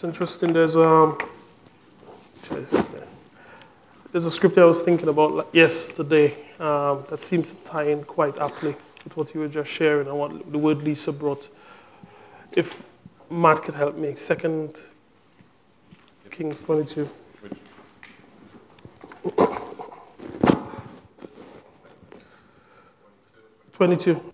It's interesting. There's um, there's a scripture I was thinking about yesterday um, that seems to tie in quite aptly with what you were just sharing and what the word Lisa brought. If Matt could help me, Second Kings 22. 22.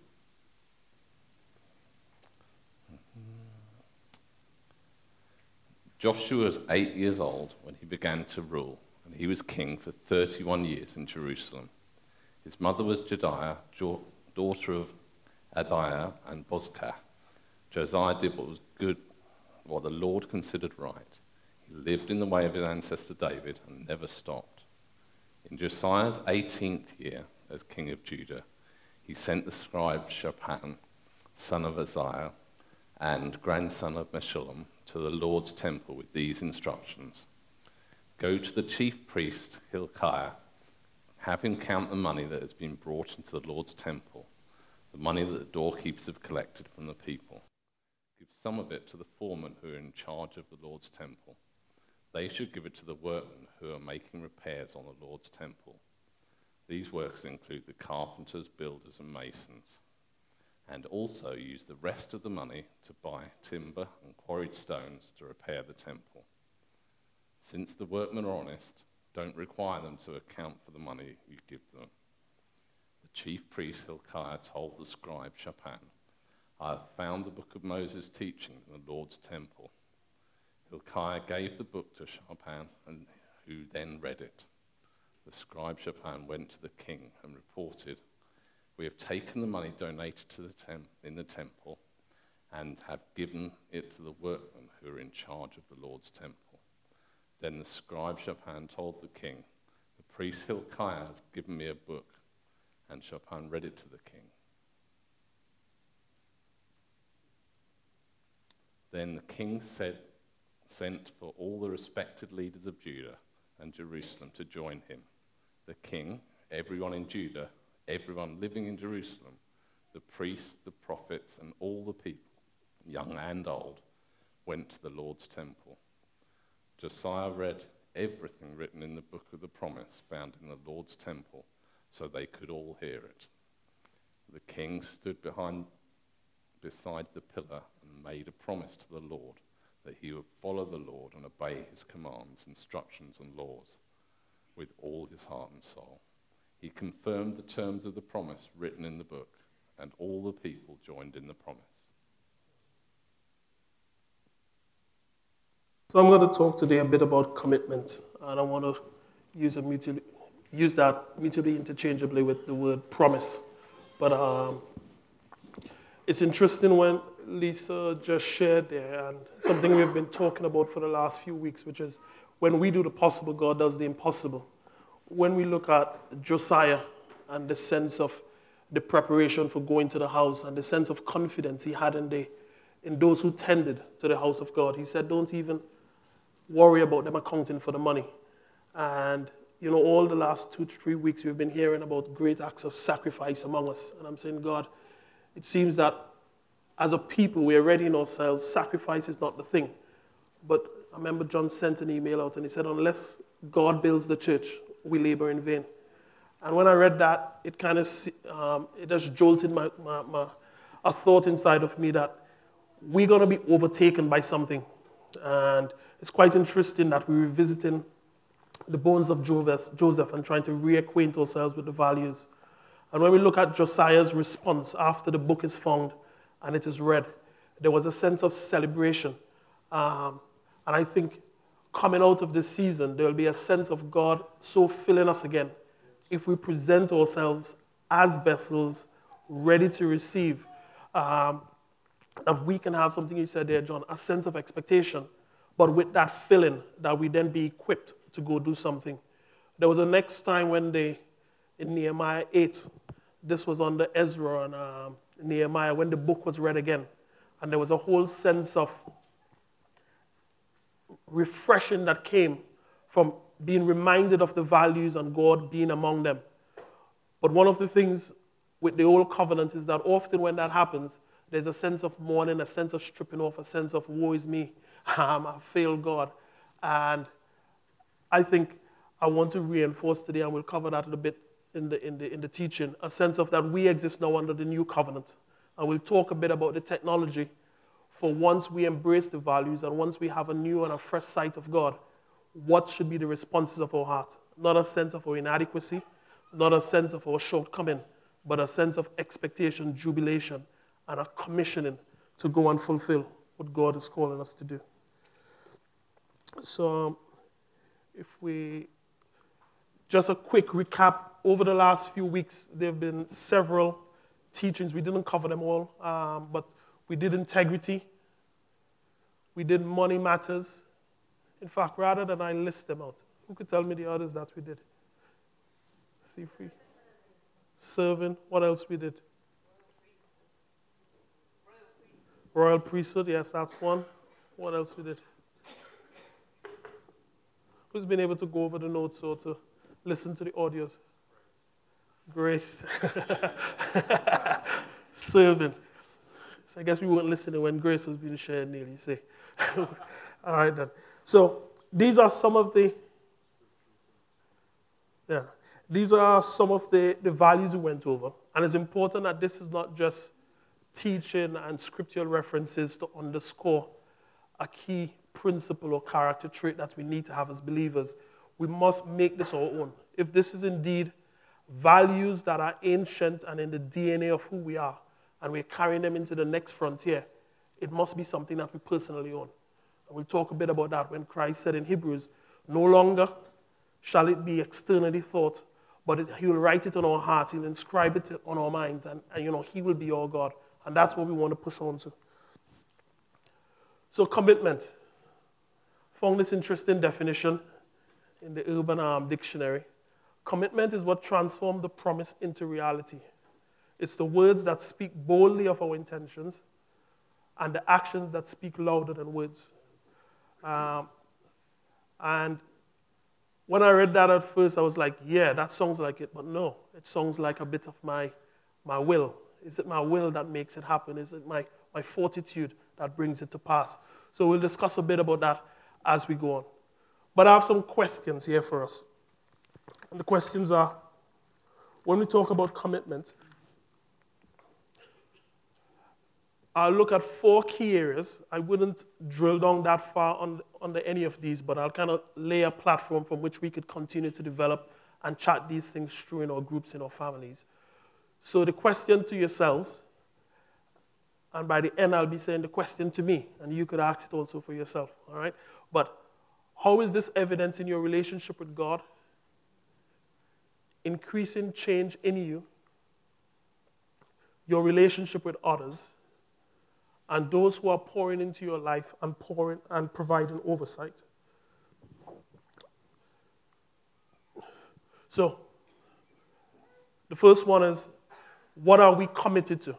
Josiah was eight years old when he began to rule, and he was king for 31 years in Jerusalem. His mother was Jediah, daughter of Adiah and Bozkath. Josiah did what was good, what the Lord considered right. He lived in the way of his ancestor David and never stopped. In Josiah's 18th year as king of Judah, he sent the scribe Shaphan, son of Azariah, and grandson of Meshullam, to the Lord's temple with these instructions Go to the chief priest Hilkiah, have him count the money that has been brought into the Lord's temple, the money that the doorkeepers have collected from the people. Give some of it to the foremen who are in charge of the Lord's temple. They should give it to the workmen who are making repairs on the Lord's temple these works include the carpenters, builders, and masons, and also use the rest of the money to buy timber and quarried stones to repair the temple. Since the workmen are honest, don't require them to account for the money you give them. The chief priest Hilkiah told the scribe Shaphan, I have found the book of Moses' teaching in the Lord's temple. Hilkiah gave the book to Shaphan, and who then read it the scribe Shaphan went to the king and reported, We have taken the money donated to the tem- in the temple and have given it to the workmen who are in charge of the Lord's temple. Then the scribe Shaphan told the king, The priest Hilkiah has given me a book. And Shaphan read it to the king. Then the king said, sent for all the respected leaders of Judah and Jerusalem to join him the king, everyone in Judah, everyone living in Jerusalem, the priests, the prophets, and all the people, young and old, went to the Lord's temple. Josiah read everything written in the book of the promise found in the Lord's temple so they could all hear it. The king stood behind, beside the pillar and made a promise to the Lord that he would follow the Lord and obey his commands, instructions, and laws with all his heart and soul. He confirmed the terms of the promise written in the book, and all the people joined in the promise. So I'm going to talk today a bit about commitment, and I want to use, mutually, use that mutually interchangeably with the word promise. But um, it's interesting when Lisa just shared there, and something we've been talking about for the last few weeks, which is when we do the possible, God does the impossible. When we look at Josiah and the sense of the preparation for going to the house and the sense of confidence he had in, the, in those who tended to the house of God, he said, Don't even worry about them accounting for the money. And, you know, all the last two to three weeks, we've been hearing about great acts of sacrifice among us. And I'm saying, God, it seems that as a people, we are ready in ourselves. Sacrifice is not the thing. But I remember John sent an email out and he said, Unless God builds the church, we labor in vain. And when I read that, it kind of um, it just jolted my, my, my, a thought inside of me that we're going to be overtaken by something. And it's quite interesting that we're revisiting the bones of Joseph and trying to reacquaint ourselves with the values. And when we look at Josiah's response after the book is found and it is read, there was a sense of celebration. Um, and I think coming out of this season, there will be a sense of God so filling us again if we present ourselves as vessels ready to receive. Um, that we can have something you said there, John, a sense of expectation, but with that filling, that we then be equipped to go do something. There was a next time when they, in Nehemiah 8, this was under Ezra and um, Nehemiah, when the book was read again, and there was a whole sense of refreshing that came from being reminded of the values and God being among them. But one of the things with the old covenant is that often when that happens, there's a sense of mourning, a sense of stripping off, a sense of woe is me. Um, I failed God. And I think I want to reinforce today, and we'll cover that a bit in the, in, the, in the teaching, a sense of that we exist now under the new covenant. And we'll talk a bit about the technology for once we embrace the values and once we have a new and a fresh sight of God, what should be the responses of our heart? Not a sense of our inadequacy, not a sense of our shortcoming, but a sense of expectation, jubilation, and a commissioning to go and fulfill what God is calling us to do. So, if we just a quick recap over the last few weeks, there have been several teachings. We didn't cover them all, um, but we did integrity. We did money matters. In fact, rather than I list them out, who could tell me the others that we did? See we serving. What else we did? Royal priesthood, yes, that's one. What else we did? Who's been able to go over the notes or to listen to the audios? Grace. Serving. I guess we weren't listening when grace was being shared, Neil, you see. All right, then. So these are some of the, yeah, these are some of the, the values we went over. And it's important that this is not just teaching and scriptural references to underscore a key principle or character trait that we need to have as believers. We must make this our own. If this is indeed values that are ancient and in the DNA of who we are, and we're carrying them into the next frontier, it must be something that we personally own. And we'll talk a bit about that when Christ said in Hebrews, no longer shall it be externally thought, but it, he will write it on our hearts, he'll inscribe it on our minds, and, and you know, he will be our God. And that's what we want to push on to. So, commitment. Found this interesting definition in the Urban Arm Dictionary. Commitment is what transforms the promise into reality. It's the words that speak boldly of our intentions and the actions that speak louder than words. Um, and when I read that at first, I was like, yeah, that sounds like it. But no, it sounds like a bit of my, my will. Is it my will that makes it happen? Is it my, my fortitude that brings it to pass? So we'll discuss a bit about that as we go on. But I have some questions here for us. And the questions are when we talk about commitment, I'll look at four key areas. I wouldn't drill down that far on, under any of these, but I'll kind of lay a platform from which we could continue to develop and chat these things through in our groups, in our families. So the question to yourselves, and by the end I'll be saying the question to me, and you could ask it also for yourself, all right? But how is this evidence in your relationship with God? Increasing change in you, your relationship with others, and those who are pouring into your life and pouring and providing oversight. So, the first one is what are we committed to?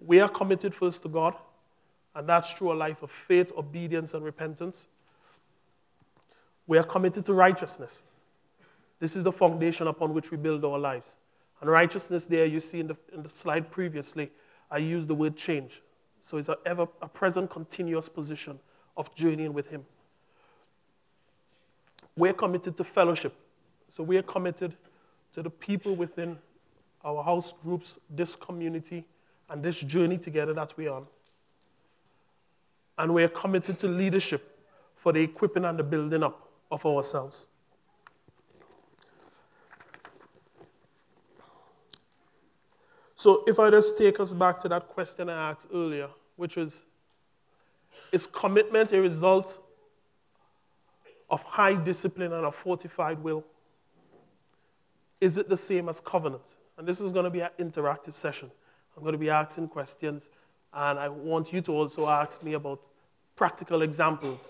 We are committed first to God, and that's through a life of faith, obedience, and repentance. We are committed to righteousness. This is the foundation upon which we build our lives. And righteousness, there you see in the, in the slide previously, I used the word change. So it's a ever a present continuous position of journeying with Him. We're committed to fellowship. So we are committed to the people within our house groups, this community, and this journey together that we're on. And we are committed to leadership for the equipping and the building up of ourselves. So, if I just take us back to that question I asked earlier, which was Is commitment a result of high discipline and a fortified will? Is it the same as covenant? And this is going to be an interactive session. I'm going to be asking questions, and I want you to also ask me about practical examples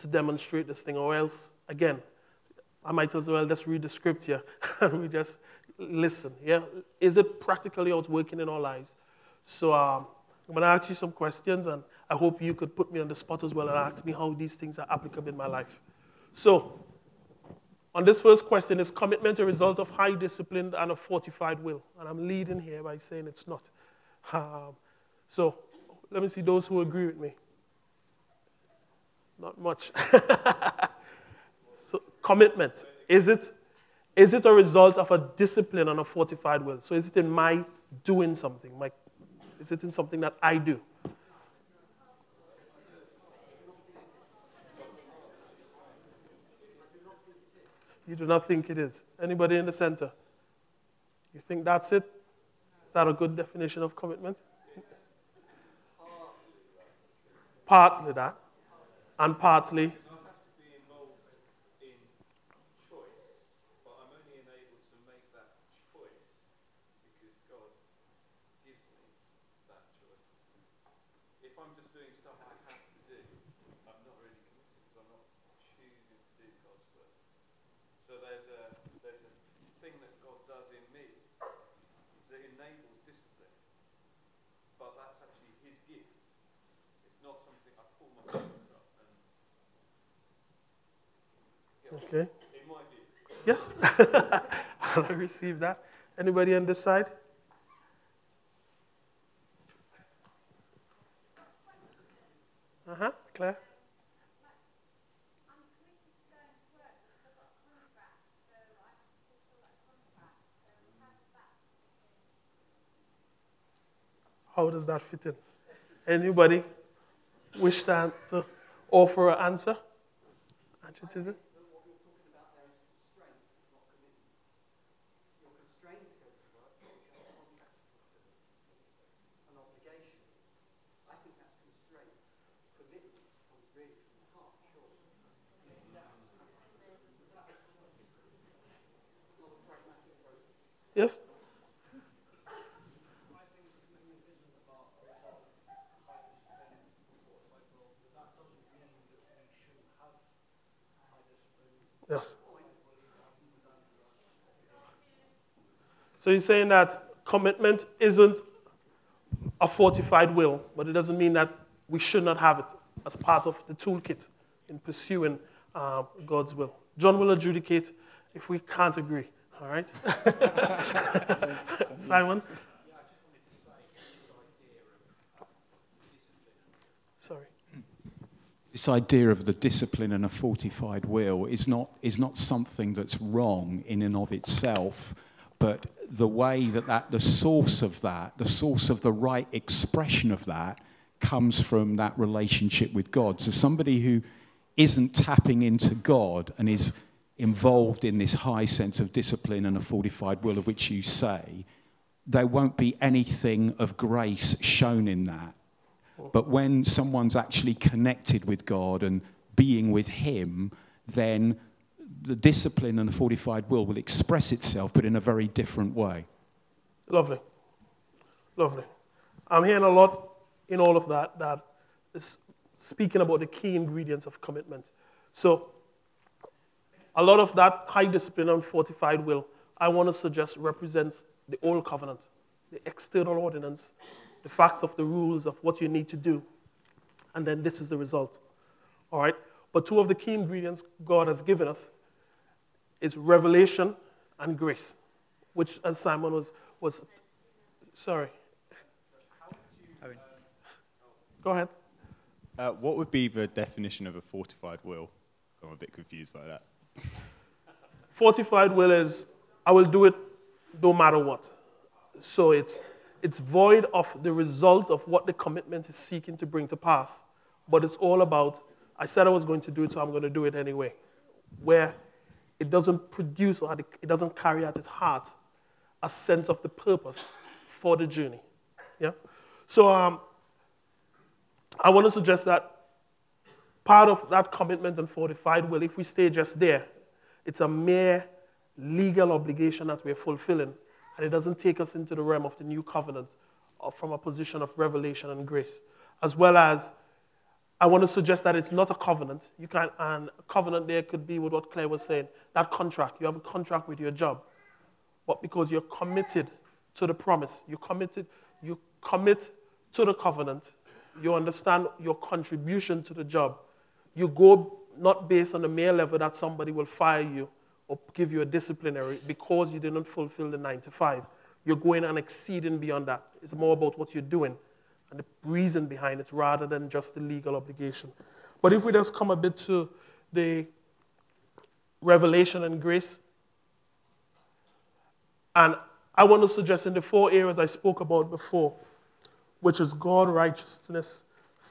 to demonstrate this thing, or else, again, I might as well just read the script here we just listen. Yeah, is it practically out working in our lives? So um, I'm going to ask you some questions, and I hope you could put me on the spot as well and ask me how these things are applicable in my life. So, on this first question, is commitment a result of high discipline and a fortified will? And I'm leading here by saying it's not. Um, so, let me see those who agree with me. Not much. so, commitment. Is it, is it a result of a discipline and a fortified will? So is it in my doing something? My, is it in something that I do? You do not think it is. Anybody in the center? You think that's it? Is that a good definition of commitment? Partly that, and partly. If I'm just doing stuff I have to do, I'm not really committed because I'm not choosing to do God's work. So there's a there's a thing that God does in me that enables discipline, but that's actually His gift. It's not something I pull myself up and. Get on. Okay. Yes. I receive that. Anybody on this side? Uh huh. Claire? How does that fit in? Anybody wish to, to offer an answer? Adjective? what you're talking about there is constraint, not commitment. You're constrained to go to work because you have a contract to fulfill, an obligation. I think that's constraint. Commitment comes really from the heart, surely. Not a pragmatic process. Yes? Yes. So you're saying that commitment isn't a fortified will, but it doesn't mean that we should not have it as part of the toolkit in pursuing uh, God's will. John will adjudicate if we can't agree. All right? Simon? Sorry. This idea of the discipline and a fortified will is not, is not something that's wrong in and of itself, but the way that, that the source of that, the source of the right expression of that, comes from that relationship with God. So somebody who isn't tapping into God and is involved in this high sense of discipline and a fortified will of which you say, there won't be anything of grace shown in that. But when someone's actually connected with God and being with Him, then the discipline and the fortified will will express itself, but in a very different way. Lovely. Lovely. I'm hearing a lot in all of that that is speaking about the key ingredients of commitment. So, a lot of that high discipline and fortified will, I want to suggest, represents the old covenant, the external ordinance, the facts of the rules of what you need to do. And then this is the result. All right? But two of the key ingredients God has given us is revelation and grace, which, as Simon was, was sorry. Go ahead. Uh, what would be the definition of a fortified will? I'm a bit confused by that. Fortified will is I will do it no matter what. So it's it's void of the result of what the commitment is seeking to bring to pass. But it's all about I said I was going to do it, so I'm going to do it anyway. Where it doesn't produce or it doesn't carry at its heart a sense of the purpose for the journey. Yeah? So um, I want to suggest that part of that commitment and fortified will, if we stay just there, it's a mere legal obligation that we're fulfilling, and it doesn't take us into the realm of the new covenant from a position of revelation and grace. As well as, I want to suggest that it's not a covenant. You can, and a covenant there could be with what Claire was saying that contract. You have a contract with your job, but because you're committed to the promise, you committed, you commit to the covenant, you understand your contribution to the job. You go not based on the mere level that somebody will fire you or give you a disciplinary because you didn't fulfill the nine to five. You're going and exceeding beyond that. It's more about what you're doing and the reason behind it rather than just the legal obligation. But if we just come a bit to the revelation and grace, and I want to suggest in the four areas I spoke about before, which is God, righteousness,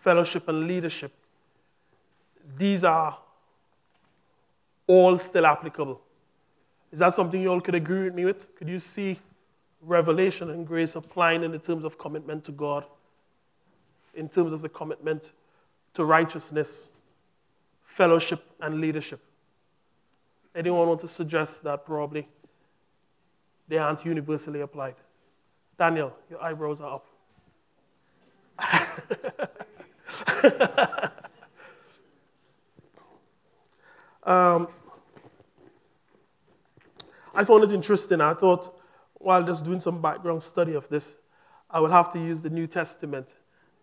fellowship, and leadership, these are all still applicable. Is that something you all could agree with me with? Could you see revelation and grace applying in the terms of commitment to God, in terms of the commitment to righteousness, fellowship, and leadership? Anyone want to suggest that probably they aren't universally applied? Daniel, your eyebrows are up. um, I found it interesting. I thought, while just doing some background study of this, I would have to use the New Testament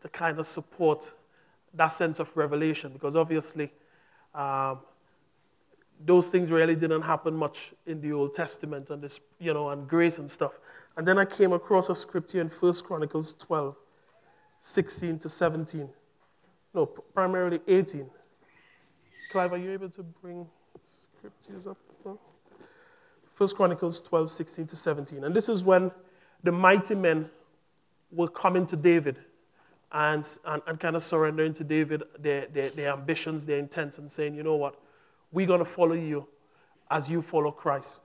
to kind of support that sense of revelation, because obviously, um, those things really didn't happen much in the Old Testament and this, you know, and grace and stuff. And then I came across a scripture in First Chronicles 12, 16 to 17. No, primarily 18. Clive, are you able to bring scriptures up? No? 1 Chronicles 12, 16 to 17. And this is when the mighty men were coming to David and, and, and kind of surrendering to David their, their, their ambitions, their intents, and saying, you know what, we're going to follow you as you follow Christ.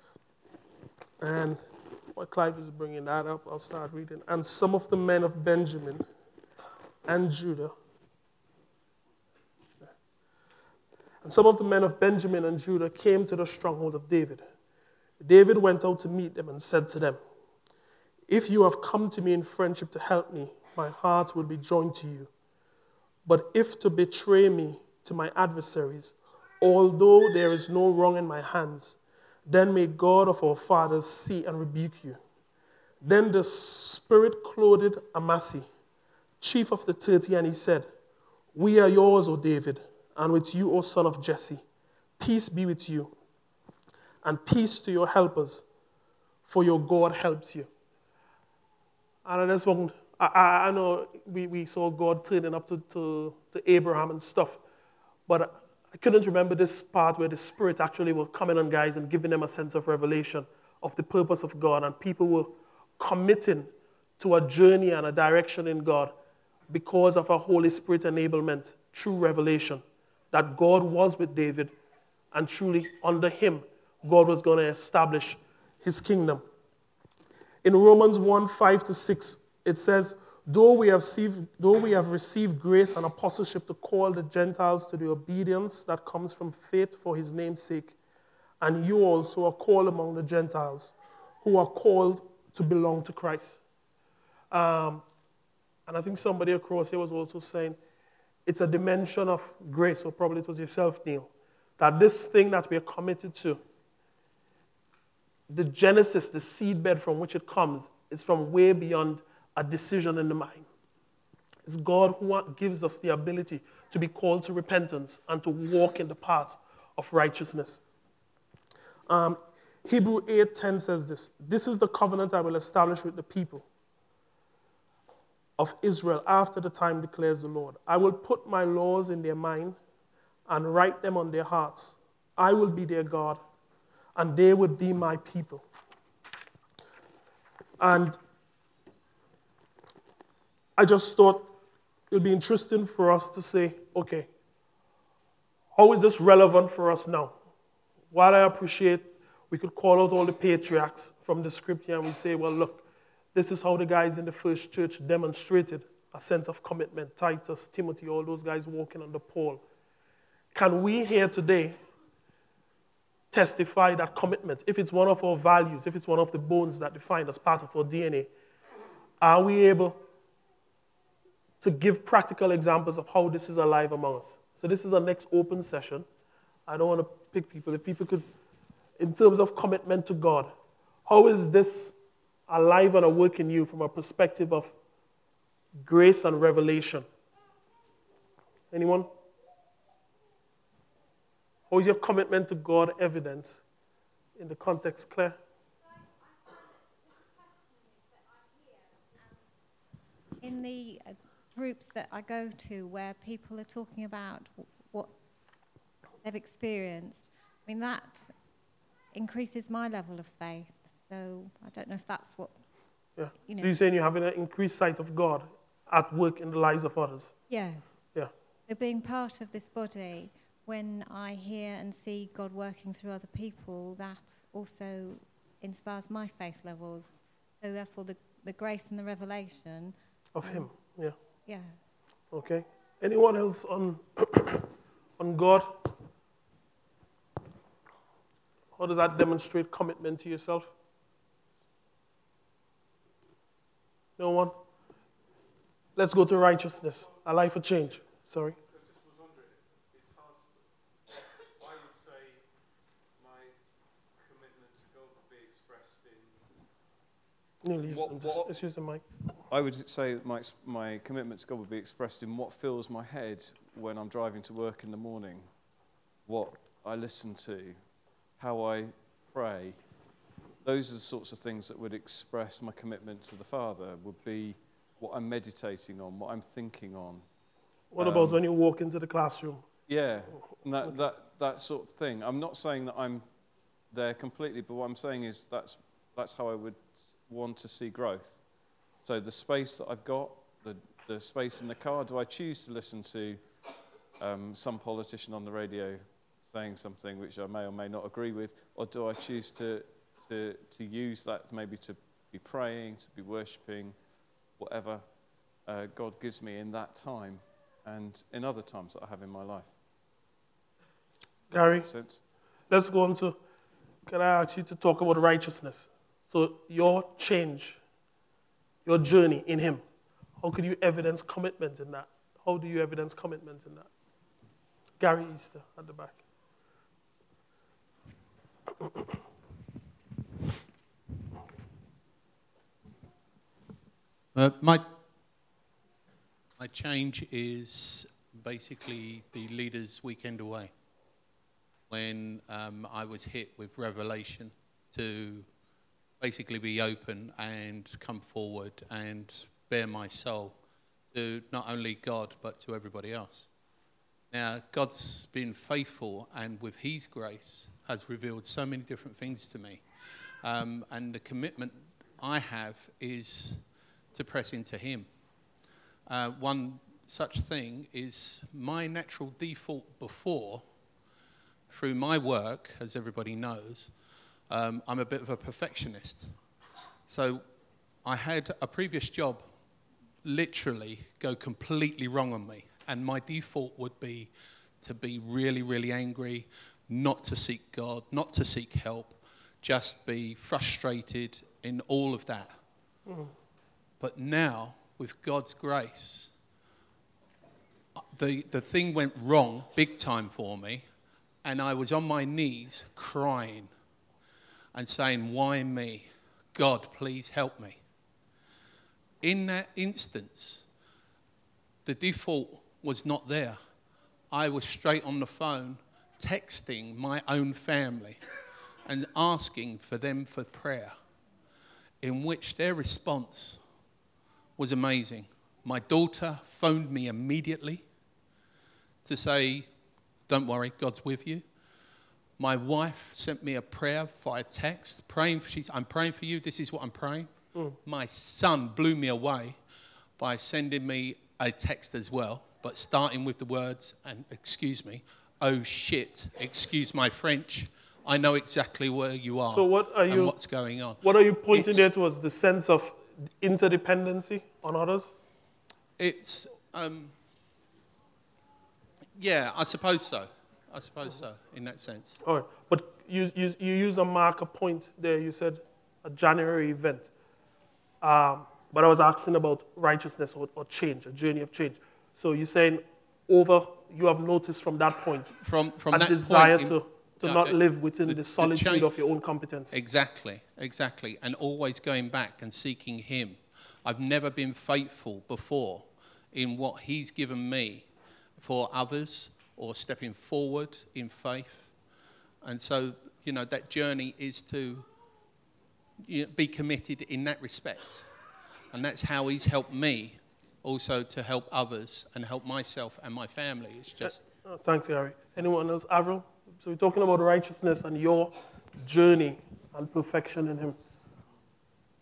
And while Clive is bringing that up, I'll start reading. And some of the men of Benjamin and Judah, and some of the men of Benjamin and Judah came to the stronghold of David. David went out to meet them and said to them, If you have come to me in friendship to help me, my heart will be joined to you. But if to betray me to my adversaries, although there is no wrong in my hands, then may God of our fathers see and rebuke you. Then the Spirit clothed Amasai, chief of the thirty, and he said, We are yours, O David, and with you, O son of Jesse. Peace be with you and peace to your helpers, for your God helps you. And I just want, I, I know we, we saw God turning up to, to, to Abraham and stuff, but I couldn't remember this part where the Spirit actually was coming on guys and giving them a sense of revelation of the purpose of God, and people were committing to a journey and a direction in God because of a Holy Spirit enablement through revelation that God was with David, and truly under him God was going to establish his kingdom. In Romans 1 5 to 6, it says, though we, have received, though we have received grace and apostleship to call the Gentiles to the obedience that comes from faith for his name's sake, and you also are called among the Gentiles who are called to belong to Christ. Um, and I think somebody across here was also saying it's a dimension of grace, or probably it was yourself, Neil, that this thing that we are committed to the genesis, the seedbed from which it comes, is from way beyond a decision in the mind. It's God who gives us the ability to be called to repentance and to walk in the path of righteousness. Um, Hebrew 8:10 says this: "This is the covenant I will establish with the people of Israel after the time declares the Lord. I will put my laws in their mind and write them on their hearts. I will be their God, and they would be my people. And I just thought it would be interesting for us to say, okay, how is this relevant for us now? While I appreciate we could call out all the patriarchs from the scripture and we say, well, look, this is how the guys in the first church demonstrated a sense of commitment. Titus, Timothy, all those guys walking the pole. Can we here today testify that commitment, if it's one of our values, if it's one of the bones that define us, part of our DNA, are we able to give practical examples of how this is alive among us? So this is our next open session. I don't want to pick people. If people could, in terms of commitment to God, how is this alive and work in you from a perspective of grace and revelation? Anyone? How is your commitment to God evidence in the context Claire? In the uh, groups that I go to where people are talking about what they've experienced, I mean, that increases my level of faith. So I don't know if that's what, Yeah. you So know. you're saying you're having an increased sight of God at work in the lives of others. Yes. Yeah. So being part of this body, when I hear and see God working through other people, that also inspires my faith levels. So therefore, the, the grace and the revelation, Of Him. Yeah. yeah. Okay. Anyone else on on God? How does that demonstrate commitment to yourself? No one? Let's go to righteousness, a life of change. Sorry. I just was wondering, it's hard to, I would say my commitment to God would be expressed in Neil, use, What- just, what- just use the mic. I would say that my, my commitment to God would be expressed in what fills my head when I'm driving to work in the morning, what I listen to, how I pray. Those are the sorts of things that would express my commitment to the Father, would be what I'm meditating on, what I'm thinking on. What about Um, when you walk into the classroom? Yeah, and that, that, that sort of thing. I'm not saying that I'm there completely, but what I'm saying is that's, that's how I would want to see growth. So the space that I've got, the, the space in the car, do I choose to listen to um, some politician on the radio saying something which I may or may not agree with, or do I choose to, to, to use that maybe to be praying, to be worshipping, whatever uh, God gives me in that time and in other times that I have in my life? Gary, let's go on to. Can I ask you to talk about righteousness? So, your change, your journey in Him, how could you evidence commitment in that? How do you evidence commitment in that? Gary Easter at the back. Uh, my, my change is basically the Leaders Weekend Away. When um, I was hit with revelation to basically be open and come forward and bare my soul to not only God but to everybody else. Now, God's been faithful and with His grace has revealed so many different things to me. Um, and the commitment I have is to press into Him. Uh, one such thing is my natural default before, through my work, as everybody knows, um, I'm a bit of a perfectionist. So I had a previous job literally go completely wrong on me. And my default would be to be really, really angry, not to seek God, not to seek help, just be frustrated in all of that. But now, with God's grace, the, the thing went wrong big time for me, and I was on my knees crying and saying, Why me? God, please help me. In that instance, the default was not there. I was straight on the phone texting my own family and asking for them for prayer, in which their response was amazing. My daughter phoned me immediately to say, Don't worry, God's with you. My wife sent me a prayer via text, praying. She's, I'm praying for you. This is what I'm praying. My son blew me away by sending me a text as well, but starting with the words, and excuse me, oh shit, excuse my French. I know exactly where you are So what are and you- what's going on. What are you pointing It's- there towards? The sense of interdependency on others? It's, um, yeah, I suppose so. I suppose so, in that sense. All right. But you, you, you use a marker point there. You said a January event. Um, but I was asking about righteousness or, or change, a journey of change. So you're saying over, you have noticed from that point From, from a that desire point in- to, to uh, not uh, live within the- the, the solitude change- of your own competence. Exactly, exactly. And always going back and seeking Him. I've never been faithful before in what He's given me for others or stepping forward in faith. And so, you know, that journey is to you know, be committed in that respect. And that's how He's helped me also to help others and help myself and my family. It's just, Uh, thanks, Gary. Anyone else? Avril? So we're talking about righteousness and your journey and perfection in Him.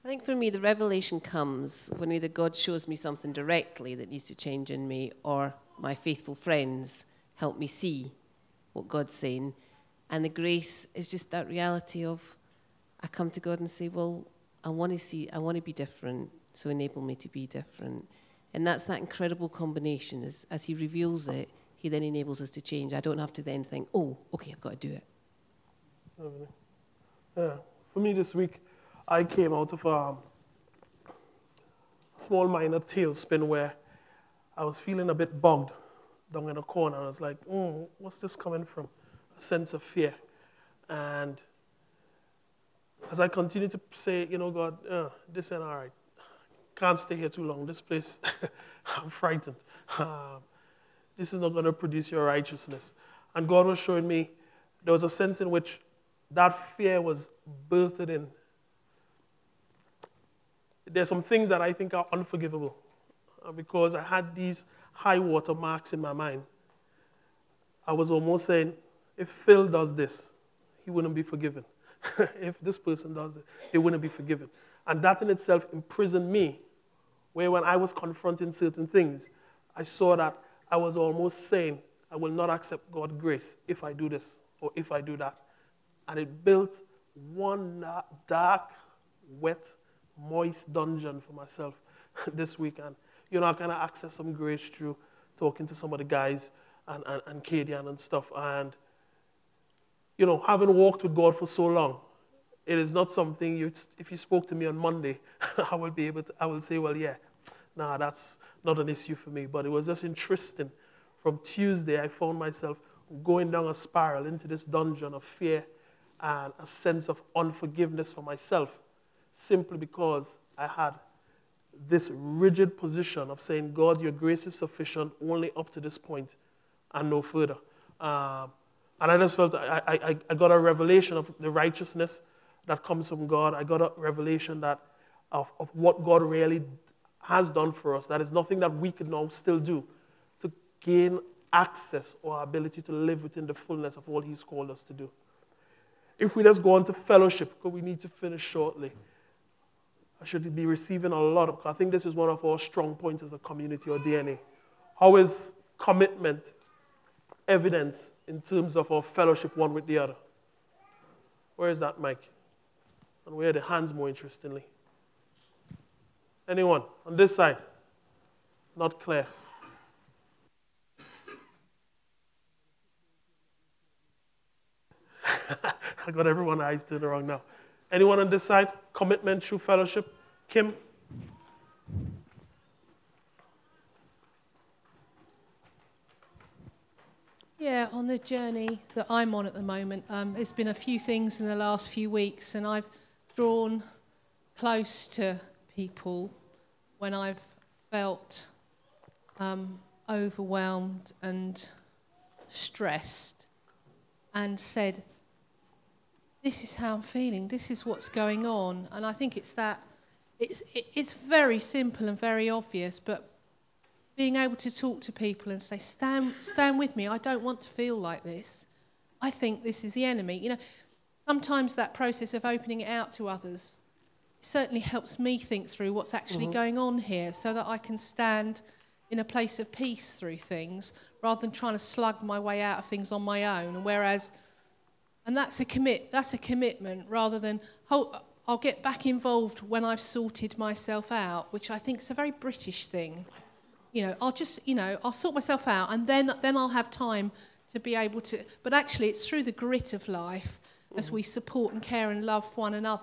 I think for me, the revelation comes when either God shows me something directly that needs to change in me, or my faithful friends help me see what God's saying. And the grace is just that reality of I come to God and say, Well, I want to see, I want to be different, so enable me to be different. And that's that incredible combination. As, as He reveals it, He then enables us to change. I don't have to then think, Oh, okay, I've got to do it. Yeah. For me this week, I came out of um, a small minor tailspin where I was feeling a bit bugged down in a corner. I was like, mm, what's this coming from? A sense of fear. And as I continued to say, you know, God, uh, this ain't all right. Can't stay here too long. This place, I'm frightened. Um, this is not going to produce your righteousness. And God was showing me there was a sense in which that fear was birthed in. There's some things that I think are unforgivable uh, because I had these high water marks in my mind. I was almost saying, if Phil does this, he wouldn't be forgiven. if this person does it, he wouldn't be forgiven. And that in itself imprisoned me, where when I was confronting certain things, I saw that I was almost saying, I will not accept God's grace if I do this or if I do that. And it built one dark, wet, moist dungeon for myself this weekend. You know, I kind of access some grace through talking to some of the guys and, and, and Cadian and stuff. And, you know, having walked with God for so long, it is not something you, if you spoke to me on Monday, I will be able to, I will say, well, yeah, nah, that's not an issue for me. But it was just interesting. From Tuesday, I found myself going down a spiral into this dungeon of fear and a sense of unforgiveness for myself simply because I had this rigid position of saying, God, your grace is sufficient only up to this point and no further. Um, and I just felt I, I, I got a revelation of the righteousness that comes from God. I got a revelation that of, of what God really has done for us. That is nothing that we can now still do to gain access or ability to live within the fullness of all He's called us to do. If we just go on to fellowship, because we need to finish shortly, I should be receiving a lot of, I think this is one of our strong points as a community or DNA. How is commitment evidence in terms of our fellowship one with the other? Where is that, Mike? And where are the hands more interestingly? Anyone on this side? Not clear. I got everyone's eyes turned around now. Anyone on this side? Commitment, true fellowship? Kim? Yeah, on the journey that I'm on at the moment, um, there's been a few things in the last few weeks, and I've drawn close to people when I've felt um, overwhelmed and stressed, and said, This is how I'm feeling, this is what's going on. And I think it's that, it's, it, it's very simple and very obvious, but being able to talk to people and say, stand, stand with me, I don't want to feel like this. I think this is the enemy. You know, sometimes that process of opening it out to others certainly helps me think through what's actually Mm-hmm. going on here so that I can stand in a place of peace through things rather than trying to slug my way out of things on my own. And whereas, and that's a commit, that's a commitment rather than, oh, I'll get back involved when I've sorted myself out, which I think is a very British thing. You know i'll just you know i'll sort myself out and then then i'll have time to be able to but actually it's through the grit of life as mm-hmm. we support and care and love one another